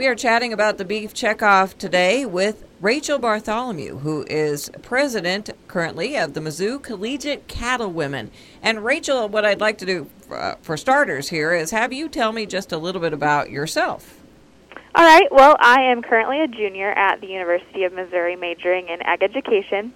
We are chatting about the beef checkoff today with Rachel Bartholomew, who is president currently of the Mizzou Collegiate Cattlewomen. And Rachel, what I'd like to do uh, for starters here is have you tell me just a little bit about yourself. All right. Well, I am currently a junior at the University of Missouri, majoring in ag education,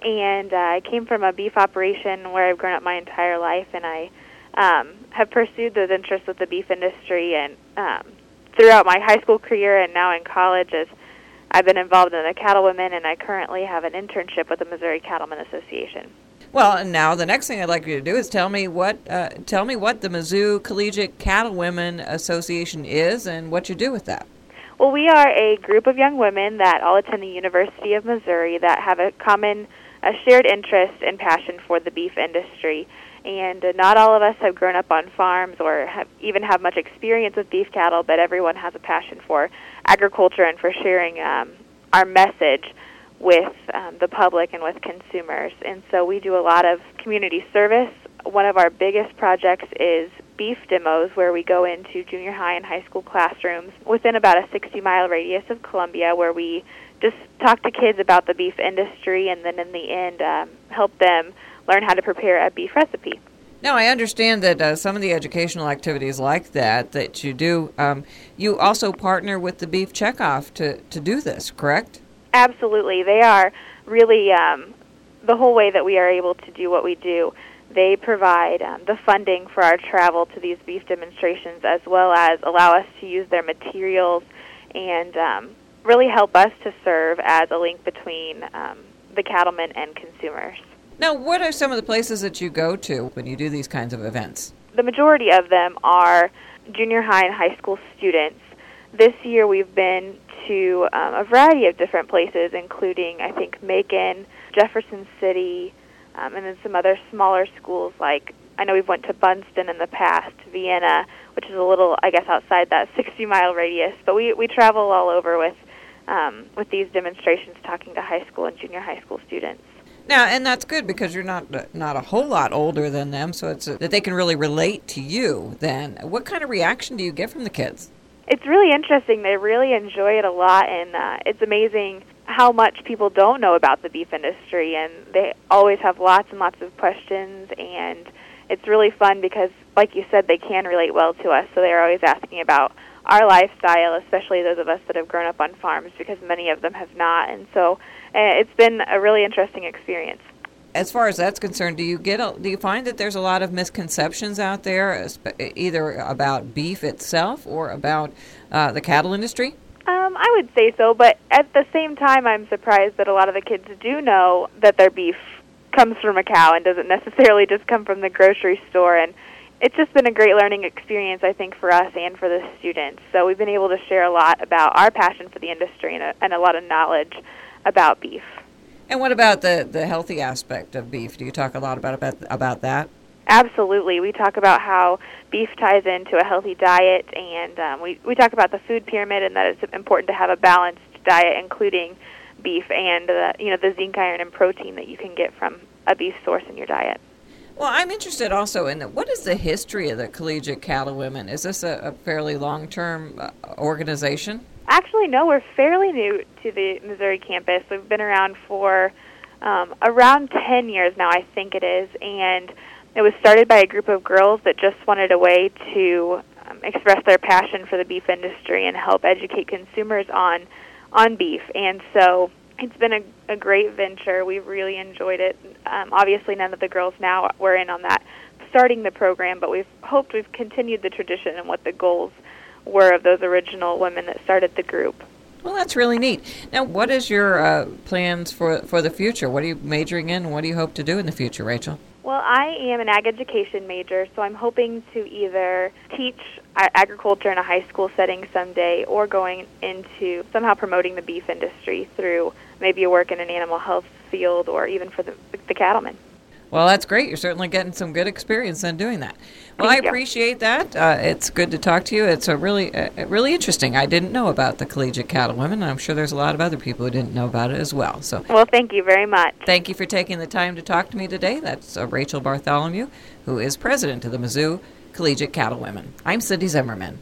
and uh, I came from a beef operation where I've grown up my entire life, and I um, have pursued those interests with the beef industry and um, throughout my high school career and now in college as I've been involved in the Cattlewomen, and I currently have an internship with the Missouri Cattlemen Association. Well, and now the next thing I'd like you to do is tell me what uh, tell me what the Mizzou Collegiate Cattlewomen Association is and what you do with that. Well, we are a group of young women that all attend the University of Missouri that have a common, a shared interest and passion for the beef industry. And uh, not all of us have grown up on farms or have even have much experience with beef cattle, but everyone has a passion for agriculture and for sharing um, our message with um, the public and with consumers. And so we do a lot of community service. One of our biggest projects is beef demos, where we go into junior high and high school classrooms within about a 60 mile radius of Columbia, where we just talk to kids about the beef industry and then in the end um, help them learn how to prepare a beef recipe. Now, I understand that uh, some of the educational activities like that that you do, um, you also partner with the Beef Checkoff to, to do this, correct? Absolutely. They are really um, the whole way that we are able to do what we do. They provide um, the funding for our travel to these beef demonstrations as well as allow us to use their materials and um, really help us to serve as a link between um, the cattlemen and consumers. Now, what are some of the places that you go to when you do these kinds of events? The majority of them are junior high and high school students. This year we've been to um, a variety of different places, including, I think, Macon, Jefferson City, um, and then some other smaller schools like I know we've went to Bunceton in the past, Vienna, which is a little, I guess, outside that 60 mile radius. But we we travel all over with um, with these demonstrations, talking to high school and junior high school students. Now, and that's good because you're not not a whole lot older than them, so it's a, that they can really relate to you. Then, what kind of reaction do you get from the kids? It's really interesting. They really enjoy it a lot, and uh, it's amazing how much people don't know about the beef industry, and they always have lots and lots of questions, and it's really fun because, like you said, they can relate well to us. So they're always asking about our lifestyle, especially those of us that have grown up on farms, because many of them have not, and so uh, it's been a really interesting experience. As far as that's concerned, do you get a, do you find that there's a lot of misconceptions out there, either about beef itself or about uh, the cattle industry? Um, I would say so, but at the same time, I'm surprised that a lot of the kids do know that their beef comes from a cow and doesn't necessarily just come from the grocery store. And it's just been a great learning experience, I think, for us and for the students. So we've been able to share a lot about our passion for the industry and a, and a lot of knowledge about beef. And what about the, the healthy aspect of beef? Do you talk a lot about, about about that? Absolutely. We talk about how beef ties into a healthy diet, and um, we, we talk about the food pyramid and that it's important to have a balanced diet, including beef and uh, you know the zinc, iron, and protein that you can get from a beef source in your diet. Well, I'm interested also in the, what is the history of the Collegiate Cattlewomen? Is this a, a fairly long-term uh, organization? Actually, no. We're fairly new to the Missouri campus. We've been around for um, around 10 years now, I think it is, and it was started by a group of girls that just wanted a way to um, express their passion for the beef industry and help educate consumers on on beef. And so it's been a, a great venture. We've really enjoyed it. Um, obviously, none of the girls now were in on that starting the program, but we've hoped we've continued the tradition and what the goals were of those original women that started the group. Well, that's really neat. Now, what is your uh, plans for for the future? What are you majoring in? What do you hope to do in the future, Rachel? Well, I am an ag education major, so I'm hoping to either teach agriculture in a high school setting someday or going into somehow promoting the beef industry through maybe a work in an animal health field or even for the, the cattlemen. Well, that's great. You're certainly getting some good experience in doing that. Well, Thank I appreciate that. Uh, it's good to talk to you. It's a really, uh, really interesting. I didn't know about the collegiate cattlewomen. I'm sure there's a lot of other people who didn't know about it as well. So, well, thank you very much. Thank you for taking the time to talk to me today. That's uh, Rachel Bartholomew, who is president of the Mizzou Collegiate Cattlewomen. I'm Cindy Zimmerman.